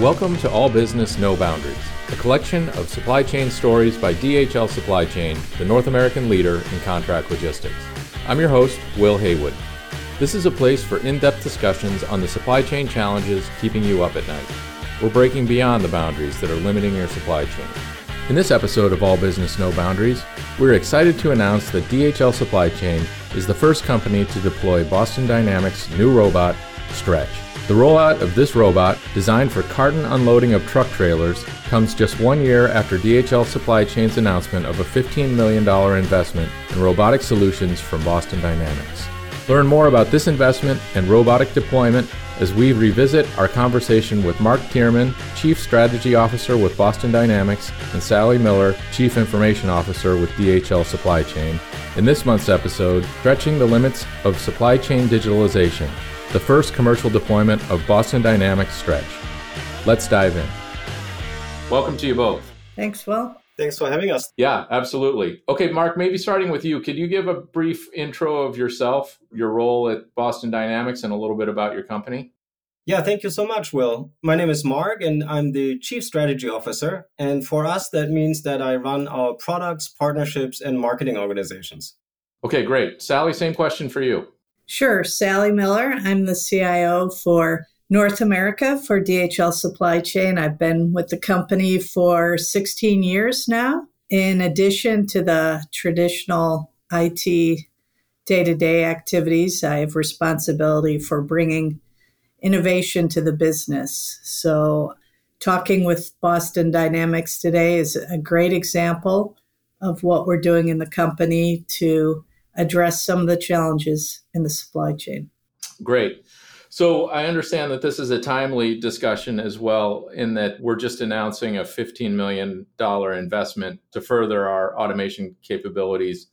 Welcome to All Business No Boundaries, a collection of supply chain stories by DHL Supply Chain, the North American leader in contract logistics. I'm your host, Will Haywood. This is a place for in depth discussions on the supply chain challenges keeping you up at night. We're breaking beyond the boundaries that are limiting your supply chain. In this episode of All Business No Boundaries, we're excited to announce that DHL Supply Chain is the first company to deploy Boston Dynamics' new robot, Stretch. The rollout of this robot, designed for carton unloading of truck trailers, comes just one year after DHL Supply Chain's announcement of a $15 million investment in robotic solutions from Boston Dynamics. Learn more about this investment and robotic deployment as we revisit our conversation with Mark Theermann, Chief Strategy Officer with Boston Dynamics, and Sally Miller, Chief Information Officer with DHL Supply Chain. In this month's episode, Stretching the Limits of Supply Chain Digitalization the first commercial deployment of Boston Dynamics Stretch. Let's dive in. Welcome to you both. Thanks, Will. Thanks for having us. Yeah, absolutely. Okay, Mark, maybe starting with you, could you give a brief intro of yourself, your role at Boston Dynamics, and a little bit about your company? Yeah, thank you so much, Will. My name is Mark, and I'm the Chief Strategy Officer. And for us, that means that I run our products, partnerships, and marketing organizations. Okay, great. Sally, same question for you. Sure. Sally Miller. I'm the CIO for North America for DHL Supply Chain. I've been with the company for 16 years now. In addition to the traditional IT day to day activities, I have responsibility for bringing innovation to the business. So, talking with Boston Dynamics today is a great example of what we're doing in the company to address some of the challenges in the supply chain. Great. So I understand that this is a timely discussion as well, in that we're just announcing a $15 million investment to further our automation capabilities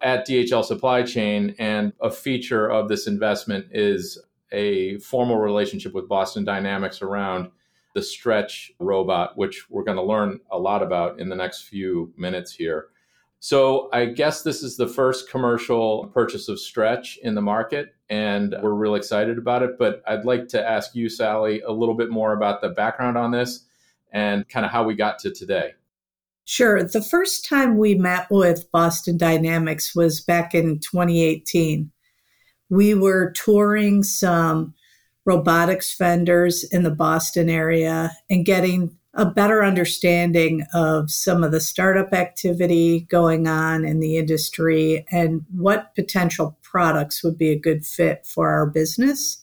at DHL Supply Chain. And a feature of this investment is a formal relationship with Boston Dynamics around the Stretch robot, which we're going to learn a lot about in the next few minutes here. So I guess this is the first commercial purchase of Stretch in the market, and we're really excited about it. But I'd like to ask you, Sally, a little bit more about the background on this and kind of how we got to today. Sure. The first time we met with Boston Dynamics was back in 2018. We were touring some robotics vendors in the Boston area and getting a better understanding of some of the startup activity going on in the industry and what potential products would be a good fit for our business.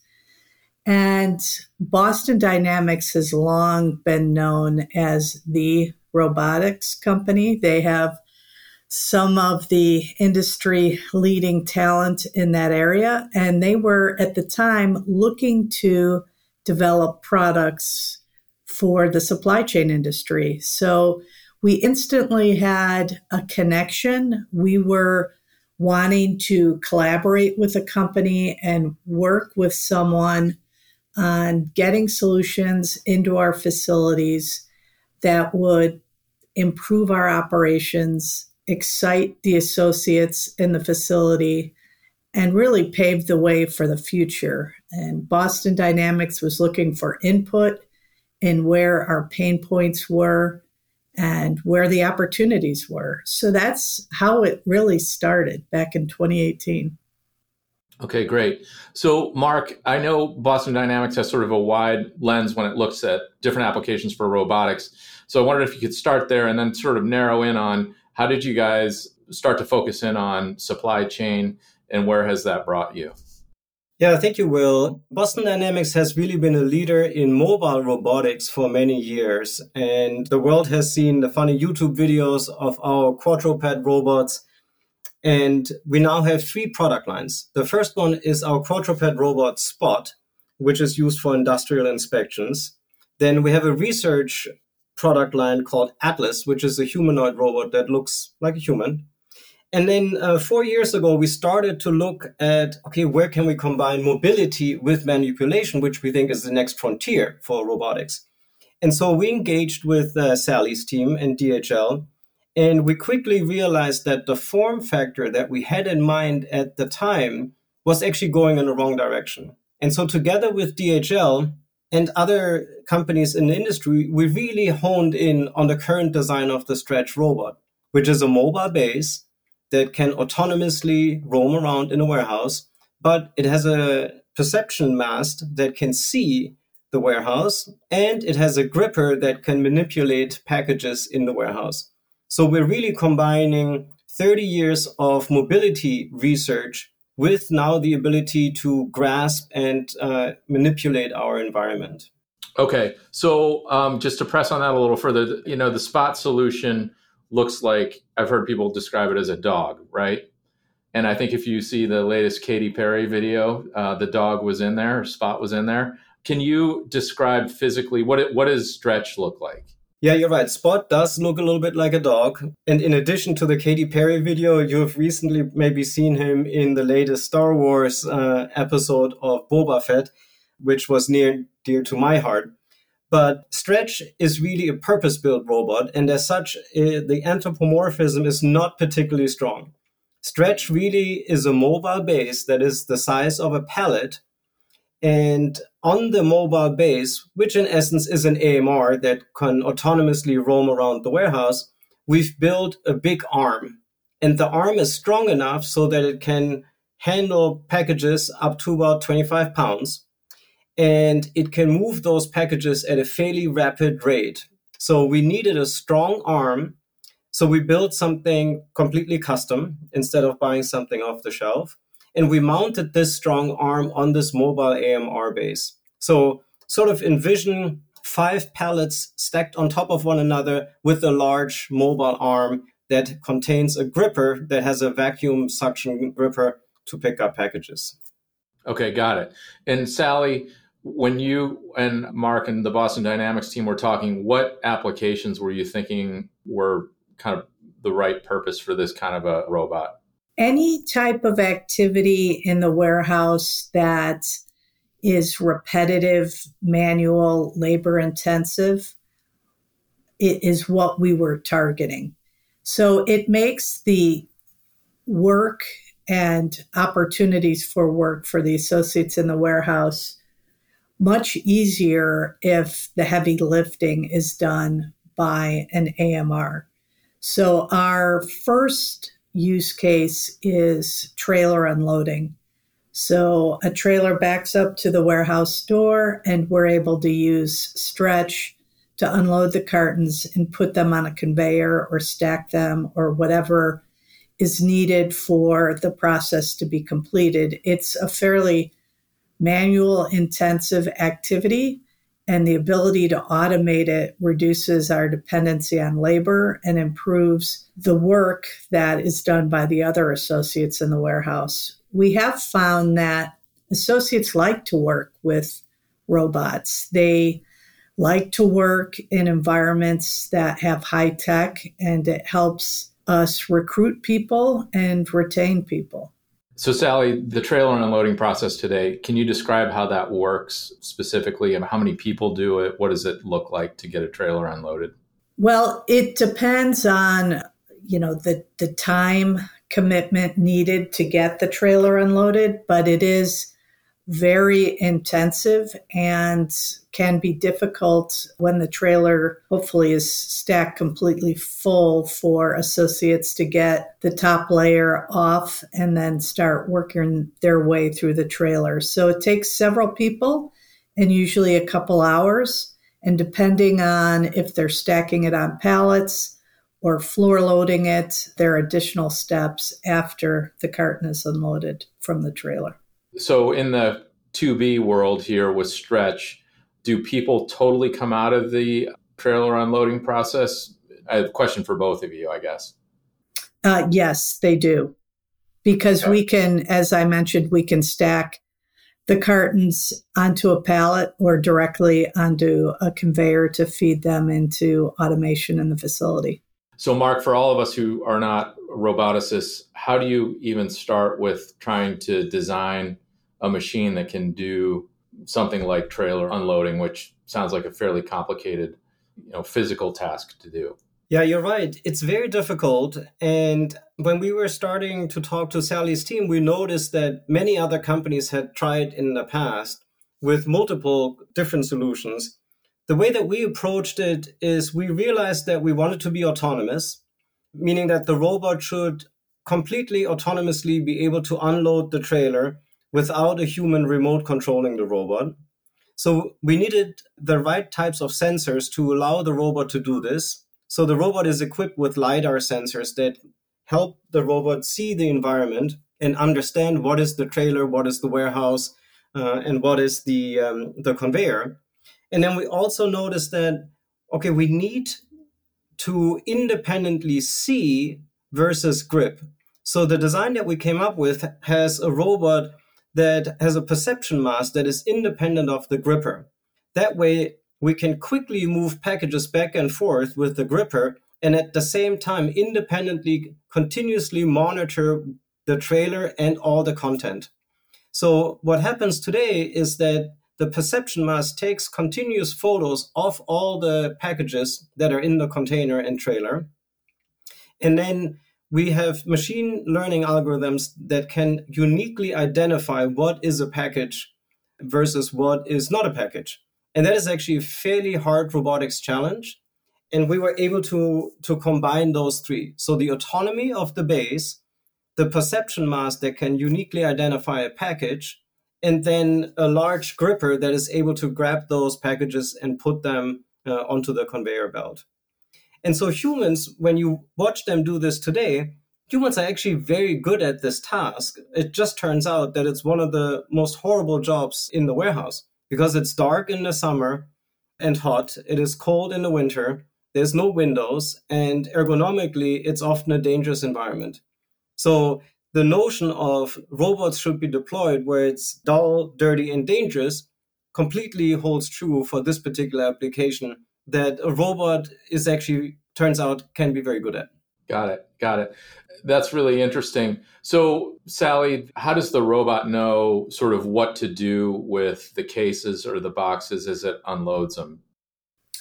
And Boston Dynamics has long been known as the robotics company. They have some of the industry leading talent in that area. And they were at the time looking to develop products for the supply chain industry. So we instantly had a connection. We were wanting to collaborate with a company and work with someone on getting solutions into our facilities that would improve our operations, excite the associates in the facility, and really pave the way for the future. And Boston Dynamics was looking for input and where our pain points were and where the opportunities were. So that's how it really started back in 2018. Okay, great. So, Mark, I know Boston Dynamics has sort of a wide lens when it looks at different applications for robotics. So, I wondered if you could start there and then sort of narrow in on how did you guys start to focus in on supply chain and where has that brought you? Yeah, thank you, Will. Boston Dynamics has really been a leader in mobile robotics for many years. And the world has seen the funny YouTube videos of our quadruped robots. And we now have three product lines. The first one is our quadruped robot Spot, which is used for industrial inspections. Then we have a research product line called Atlas, which is a humanoid robot that looks like a human. And then uh, four years ago, we started to look at okay, where can we combine mobility with manipulation, which we think is the next frontier for robotics. And so we engaged with uh, Sally's team and DHL, and we quickly realized that the form factor that we had in mind at the time was actually going in the wrong direction. And so, together with DHL and other companies in the industry, we really honed in on the current design of the Stretch robot, which is a mobile base that can autonomously roam around in a warehouse, but it has a perception mast that can see the warehouse and it has a gripper that can manipulate packages in the warehouse. So we're really combining 30 years of mobility research with now the ability to grasp and uh, manipulate our environment. Okay, so um, just to press on that a little further, you know, the spot solution looks like I've heard people describe it as a dog, right? And I think if you see the latest Katy Perry video, uh, the dog was in there, Spot was in there. Can you describe physically what it, what does Stretch look like? Yeah, you're right. Spot does look a little bit like a dog. And in addition to the Katy Perry video, you've recently maybe seen him in the latest Star Wars uh, episode of Boba Fett, which was near dear to my heart. But Stretch is really a purpose built robot, and as such, uh, the anthropomorphism is not particularly strong. Stretch really is a mobile base that is the size of a pallet and on the mobile base, which in essence is an AMR that can autonomously roam around the warehouse, we've built a big arm. And the arm is strong enough so that it can handle packages up to about 25 pounds. And it can move those packages at a fairly rapid rate. So we needed a strong arm. So we built something completely custom instead of buying something off the shelf and we mounted this strong arm on this mobile AMR base. So sort of envision five pallets stacked on top of one another with a large mobile arm that contains a gripper that has a vacuum suction gripper to pick up packages. Okay, got it. And Sally, when you and Mark and the Boston Dynamics team were talking, what applications were you thinking were kind of the right purpose for this kind of a robot? any type of activity in the warehouse that is repetitive, manual, labor intensive, it is what we were targeting. So it makes the work and opportunities for work for the associates in the warehouse much easier if the heavy lifting is done by an AMR. So our first use case is trailer unloading. So a trailer backs up to the warehouse door, and we're able to use stretch to unload the cartons and put them on a conveyor or stack them or whatever is needed for the process to be completed. It's a fairly manual intensive activity and the ability to automate it reduces our dependency on labor and improves the work that is done by the other associates in the warehouse. We have found that associates like to work with robots. They like to work in environments that have high tech and it helps us recruit people and retain people. So, Sally, the trailer unloading process today, can you describe how that works specifically and how many people do it? What does it look like to get a trailer unloaded? Well, it depends on, you know, the, the time commitment needed to get the trailer unloaded, but it is very intensive and can be difficult when the trailer hopefully is stacked completely full for associates to get the top layer off and then start working their way through the trailer. So it takes several people and usually a couple hours. And depending on if they're stacking it on pallets or floor loading it, there are additional steps after the carton is unloaded from the trailer. So in the 2B world here with Stretch, do people totally come out of the trailer unloading process? I have a question for both of you, I guess. Uh, yes, they do. Because okay. we can, as I mentioned, we can stack the cartons onto a pallet or directly onto a conveyor to feed them into automation in the facility. So, Mark, for all of us who are not roboticists, how do you even start with trying to design a machine that can do something like trailer unloading, which sounds like a fairly complicated, you know, physical task to do. Yeah, you're right. It's very difficult. And when we were starting to talk to Sally's team, we noticed that many other companies had tried in the past with multiple different solutions. The way that we approached it is we realized that we wanted to be autonomous, meaning that the robot should completely autonomously be able to unload the trailer without a human remote controlling the robot. So we needed the right types of sensors to allow the robot to do this. So the robot is equipped with LiDAR sensors that help the robot see the environment and understand what is the trailer, what is the warehouse, uh, and what is the um, the conveyor. And then we also noticed that okay, we need to independently see versus grip. So the design that we came up with has a robot that has a perception mast that is independent of the gripper. That way, we can quickly move packages back and forth with the gripper and at the same time independently continuously monitor the trailer and all the content. So what happens today is that the perception mast takes continuous photos of all the packages that are in the container and trailer. And then we have machine learning algorithms that can uniquely identify what is a package versus what is not a package. And that is actually a fairly hard robotics challenge. And we were able to, to combine those three. So the autonomy of the base, the perception mast that can uniquely identify a package, and then a large gripper that is able to grab those packages and put them uh, onto the conveyor belt. And so humans, when you watch them do this today, humans are actually very good at this task. It just turns out that it's one of the most horrible jobs in the warehouse because it's dark in the summer and hot. It is cold in the winter. There's no windows, and ergonomically, it's often a dangerous environment. So the notion of robots should be deployed where it's dull, dirty, and dangerous completely holds true for this particular application that a robot is actually turns out can be very good at. Got it. Got it. That's really interesting. So, Sally, how does the robot know sort of what to do with the cases or the boxes as it unloads them?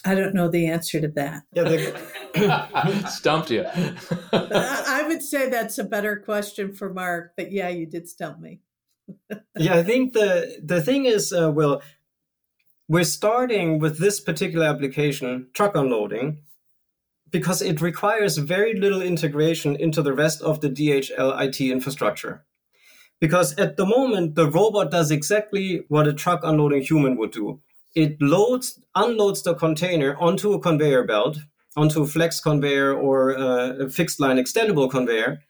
I don't know the answer to that. Yeah, stumped you. I would say that's a better question for Mark, but yeah, you did stump me. yeah, I think the the thing is, uh, Will, we're starting with this particular application, truck unloading, because it requires very little integration into the rest of the DHL IT infrastructure. Because at the moment, the robot does exactly what a truck unloading human would do it loads, unloads the container onto a conveyor belt, onto a flex conveyor or uh, a fixed line extendable conveyor.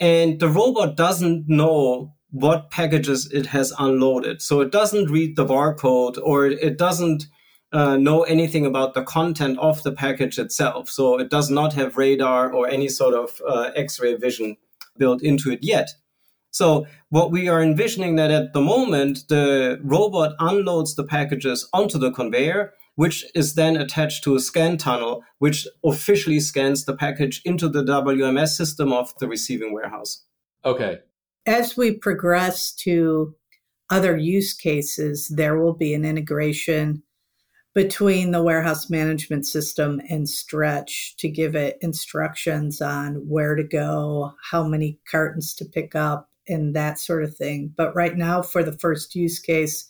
And the robot doesn't know what packages it has unloaded. So it doesn't read the barcode or it doesn't uh, know anything about the content of the package itself. So it does not have radar or any sort of uh, X ray vision built into it yet. So what we are envisioning that at the moment, the robot unloads the packages onto the conveyor, which is then attached to a scan tunnel, which officially scans the package into the WMS system of the receiving warehouse. Okay. As we progress to other use cases, there will be an integration between the warehouse management system and Stretch to give it instructions on where to go, how many cartons to pick up, and that sort of thing. But right now, for the first use case,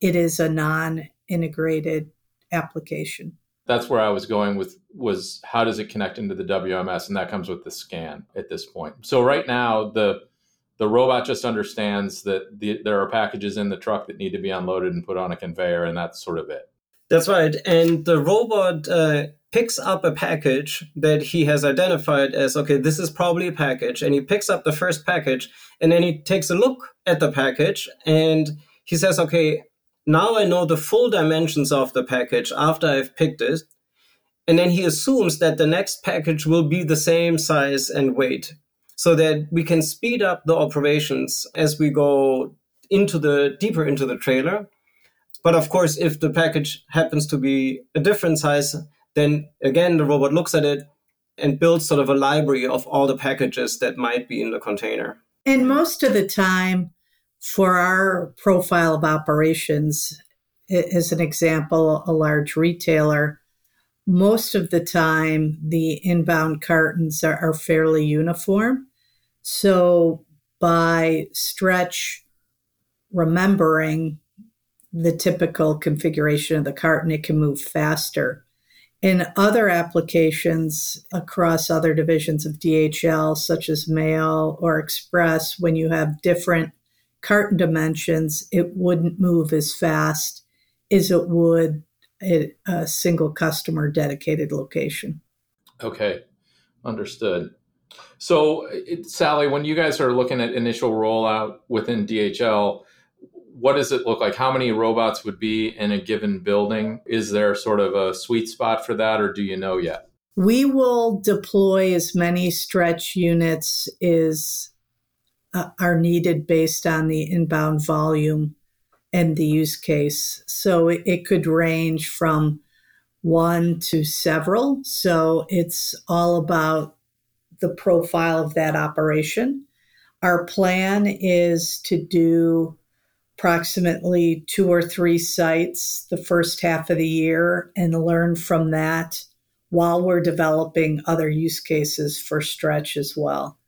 it is a non integrated application. That's where I was going with was how does it connect into the WMS, and that comes with the scan at this point. So right now, the the robot just understands that the, there are packages in the truck that need to be unloaded and put on a conveyor, and that's sort of it. That's right. And the robot uh, picks up a package that he has identified as okay, this is probably a package. And he picks up the first package and then he takes a look at the package and he says, okay, now I know the full dimensions of the package after I've picked it. And then he assumes that the next package will be the same size and weight so that we can speed up the operations as we go into the deeper into the trailer but of course, if the package happens to be a different size, then again, the robot looks at it and builds sort of a library of all the packages that might be in the container. And most of the time, for our profile of operations, as an example, a large retailer, most of the time the inbound cartons are, are fairly uniform. So by stretch remembering the typical configuration of the carton, it can move faster. In other applications across other divisions of DHL, such as mail or express, when you have different carton dimensions, it wouldn't move as fast as it would at a single customer dedicated location. Okay, understood. So, it, Sally, when you guys are looking at initial rollout within DHL, what does it look like? How many robots would be in a given building? Is there sort of a sweet spot for that, or do you know yet? We will deploy as many stretch units as uh, are needed based on the inbound volume and the use case. So it, it could range from one to several. So it's all about the profile of that operation. Our plan is to do approximately two or three sites the first half of the year and learn from that while we're developing other use cases for stretch as well.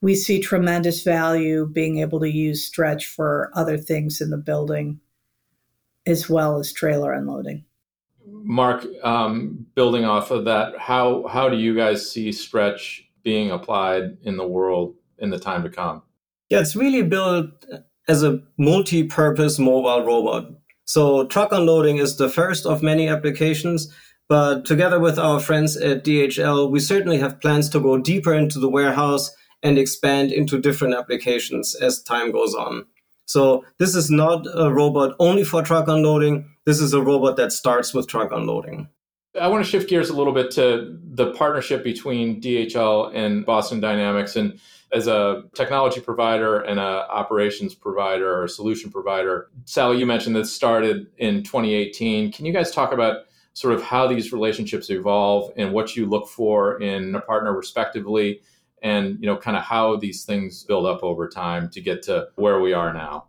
We see tremendous value being able to use stretch for other things in the building as well as trailer unloading. Mark, um, building off of that, how how do you guys see stretch being applied in the world in the time to come? Yeah, it's really built as a multi-purpose mobile robot. So truck unloading is the first of many applications, but together with our friends at DHL, we certainly have plans to go deeper into the warehouse and expand into different applications as time goes on. So this is not a robot only for truck unloading. This is a robot that starts with truck unloading. I want to shift gears a little bit to the partnership between DHL and Boston Dynamics. And as a technology provider and a operations provider or solution provider, Sally, you mentioned that started in 2018. Can you guys talk about sort of how these relationships evolve and what you look for in a partner respectively and you know kind of how these things build up over time to get to where we are now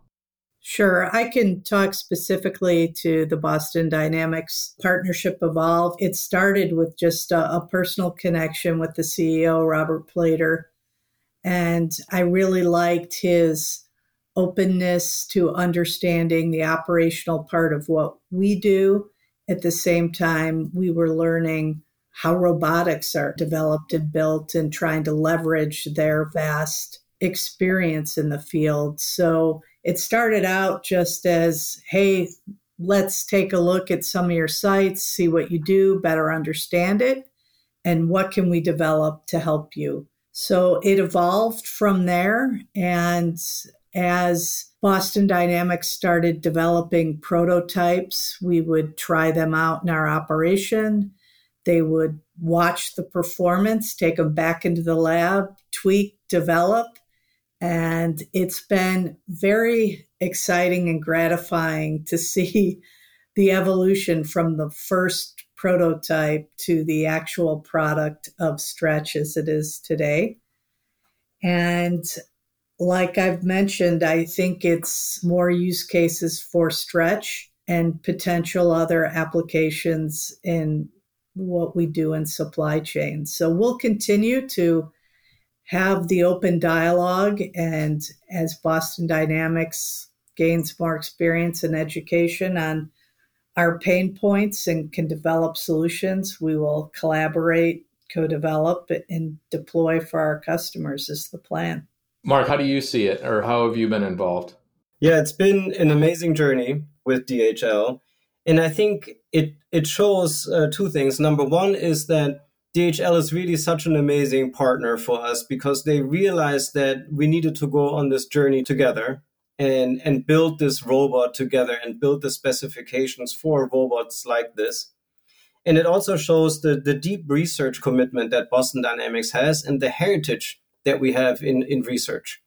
Sure. I can talk specifically to the Boston Dynamics partnership evolve. It started with just a, a, personal connection with the CEO, Robert Playter. And I really liked his openness to understanding the operational part of what we do. At the same time, we were learning how robotics are developed and built and trying to leverage their vast experience in the field. So it started out just as, hey, let's take a look at some of your sites, see what you do, better understand it, and what can we develop to help you. So it evolved from there. And as Boston Dynamics started developing prototypes, we would try them out in our operation they would watch the performance, take them back into the lab, tweak, develop. And it's been very exciting and gratifying to see the evolution from the first prototype to the actual product of Stretch as it is today. And like I've mentioned, I think it's more use cases for Stretch and potential other applications in what we do in supply chain. So we'll continue to have the open dialogue. And as Boston Dynamics gains more experience and education on our pain points and can develop solutions, we will collaborate, co develop, and deploy for our customers, is the plan. Mark, how do you see it, or how have you been involved? Yeah, it's been an amazing journey with DHL. And I think it it shows uh, two things. Number one is that DHL is really such an amazing partner for us because they realized that we needed to go on this journey together and and build this robot together and build the specifications for robots like this. And it also shows the, the deep research commitment that Boston Dynamics has and the heritage that we have in, in research.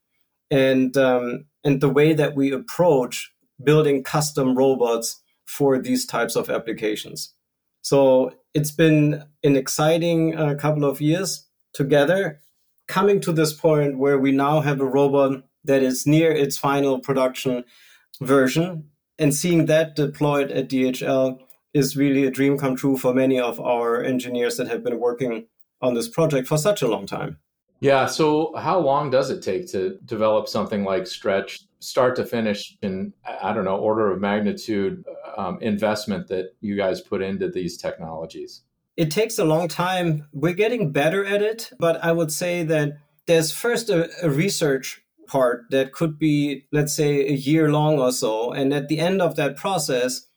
And um, and the way that we approach building custom robots for these types of applications. So it's been an exciting uh, couple of years together, coming to this point where we now have a robot that is near its final production version. And seeing that deployed at DHL is really a dream come true for many of our engineers that have been working on this project for such a long time. Yeah. So, how long does it take to develop something like Stretch, start to finish, in I don't know, order of magnitude um, investment that you guys put into these technologies? It takes a long time. We're getting better at it, but I would say that there's first a, a research part that could be, let's say, a year long or so. And at the end of that process,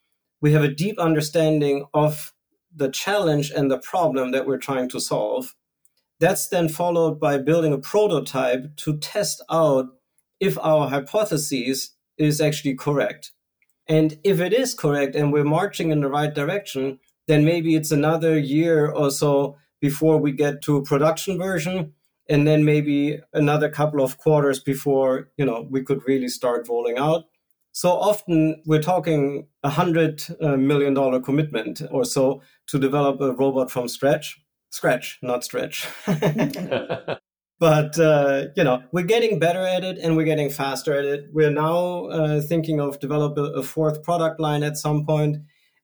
we have a deep understanding of the challenge and the problem that we're trying to solve. That's then followed by building a prototype to test out if our hypothesis is actually correct. And if it is correct and we're marching in the right direction, then maybe it's another year or so before we get to a production version and then maybe another couple of quarters before you know we could really start rolling out. So often we're talking a hundred uh, million dollar commitment or so to develop a robot from scratch. Scratch not stretch but uh, you know we're getting better at it and we're getting faster at it. We're now uh, thinking of develop a, fourth product line at some point.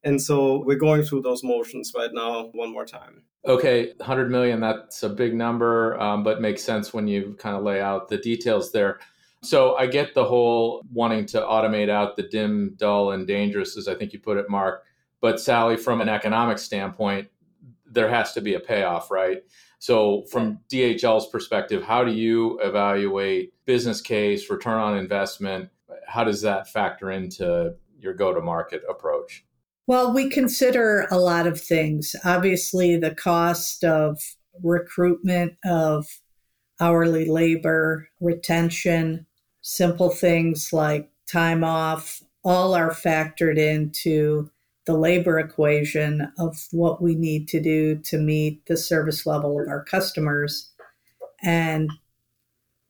And so we're going through those motions right now one more time. Okay 100 million that's a big number um, but makes sense when you kind of lay out the details there. So i get the whole wanting to automate out the dim dull and dangerous as i think you put it mark. But sally from an economic standpoint there has to be a payoff right so, from DHL's perspective, how do you evaluate business case, return on investment? How does that factor into your go to market approach? Well, we consider a lot of things. Obviously, the cost of recruitment of hourly labor, retention, simple things like time off, all are factored into the labor equation of what we need to do to meet the service level of our customers and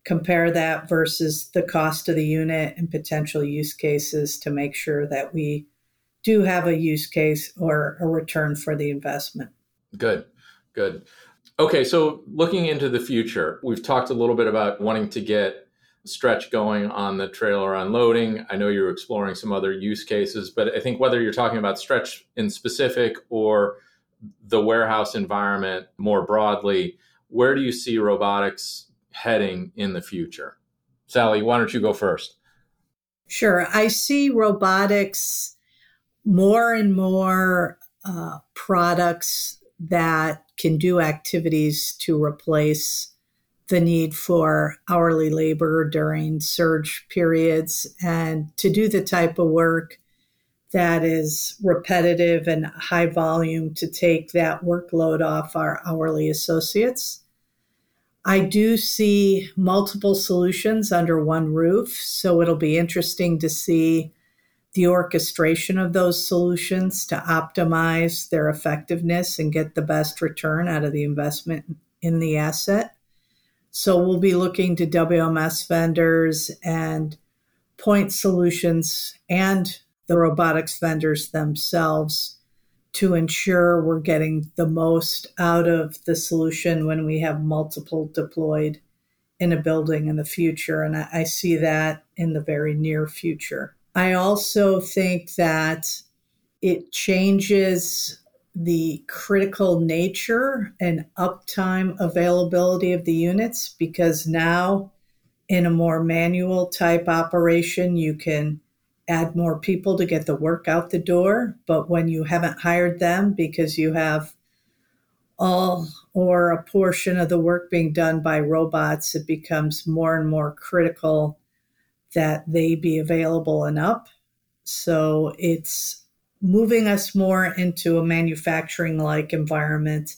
compare that versus the cost of the unit and potential use cases to make sure that we do have a use case or a return for the investment. Good, good. Okay, so looking into the future, we've talked a little bit about wanting to get stretch going on the trailer unloading. I know you're exploring some other use cases, but I think whether you're talking about stretch in specific or the warehouse environment more broadly, where do you see robotics heading in the future? Sally, why don't you go first? Sure. I see robotics more and more uh, products that can do activities to replace the need for hourly labor during surge periods and to do the type of work that is repetitive and high volume to take that workload off our hourly associates. I do see multiple solutions under one roof, so it'll be interesting to see the orchestration of those solutions to optimize their effectiveness and get the best return out of the investment in the asset. So we'll be looking to WMS vendors and point solutions and the robotics vendors themselves to ensure we're getting the most out of the solution when we have multiple deployed in a building in the future. And I, I see that in the very near future. I also think that it changes the critical nature and uptime availability of the units because now in a more manual type operation you can add more people to get the work out the door. But when you haven't hired them because you have all or a portion of the work being done by robots it becomes more and more critical that they be available and up. So it's moving us more into a manufacturing like environment.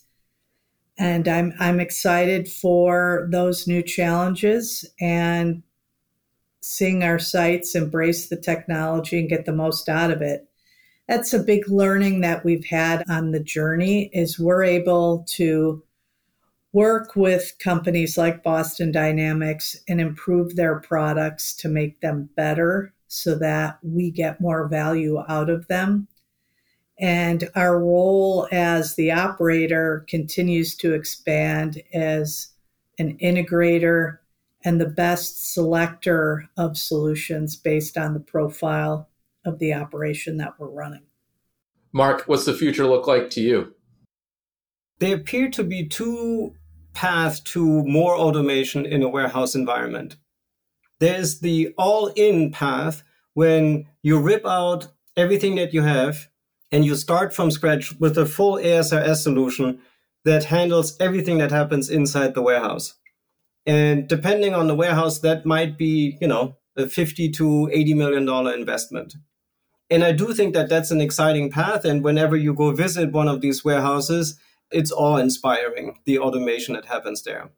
And I'm, I'm excited for those new challenges and seeing our sites embrace the technology and get the most out of it. That's a big learning that we've had on the journey is we're able to work with companies like Boston Dynamics and improve their products to make them better so that we get more value out of them. And our role as the operator continues to expand as an integrator and the best selector of solutions based on the profile of the operation that we're running. Mark, what's the future look like to you? There appear to be two paths to more automation in a warehouse environment. There's the all in path when you rip out everything that you have and you start from scratch with a full ASRS solution that handles everything that happens inside the warehouse. And depending on the warehouse, that might be, you know, a 50 to 80 million dollar investment. And I do think that that's an exciting path. And whenever you go visit one of these warehouses, it's awe inspiring, the automation that happens there.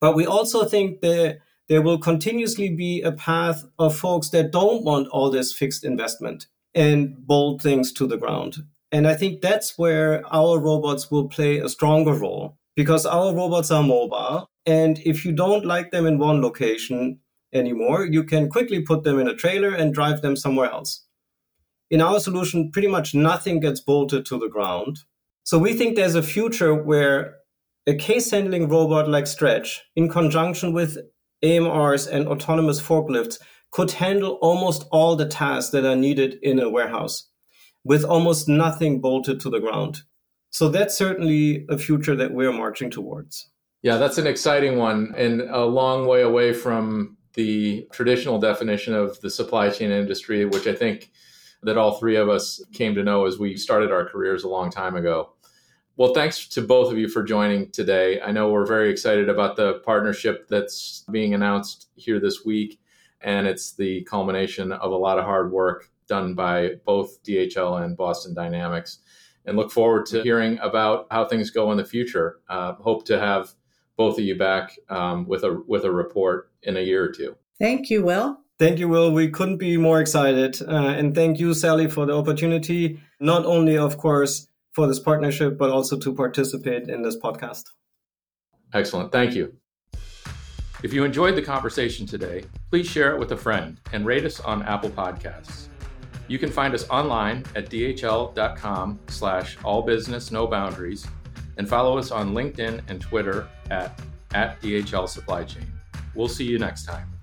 But we also think that there will continuously be a path of folks that don't want all this fixed investment and bolt things to the ground. And I think that's where our robots will play a stronger role because our robots are mobile. And if you don't like them in one location anymore, you can quickly put them in a trailer and drive them somewhere else. In our solution, pretty much nothing gets bolted to the ground. So we think there's a future where a case handling robot like Stretch, in conjunction with AMRs and autonomous forklifts, could handle almost all the tasks that are needed in a warehouse with almost nothing bolted to the ground. So that's certainly a future that we're marching towards. Yeah, that's an exciting one and a long way away from the traditional definition of the supply chain industry, which I think that all three of us came to know as we started our careers a long time ago. Well, thanks to both of you for joining today. I know we're very excited about the partnership that's being announced here this week, and it's the culmination of a lot of hard work done by both DHL and Boston Dynamics. And look forward to hearing about how things go in the future. Uh, hope to have both of you back um, with a with a report in a year or two. Thank you, Will. Thank you, Will. We couldn't be more excited. Uh, and thank you, Sally, for the opportunity, not only, of course, for this partnership, but also to participate in this podcast. Excellent. Thank you. If you enjoyed the conversation today, please share it with a friend and rate us on Apple Podcasts. You can find us online at dhl.com slash all business no boundaries and follow us on LinkedIn and Twitter at, at DHL Supply Chain. We'll see you next time.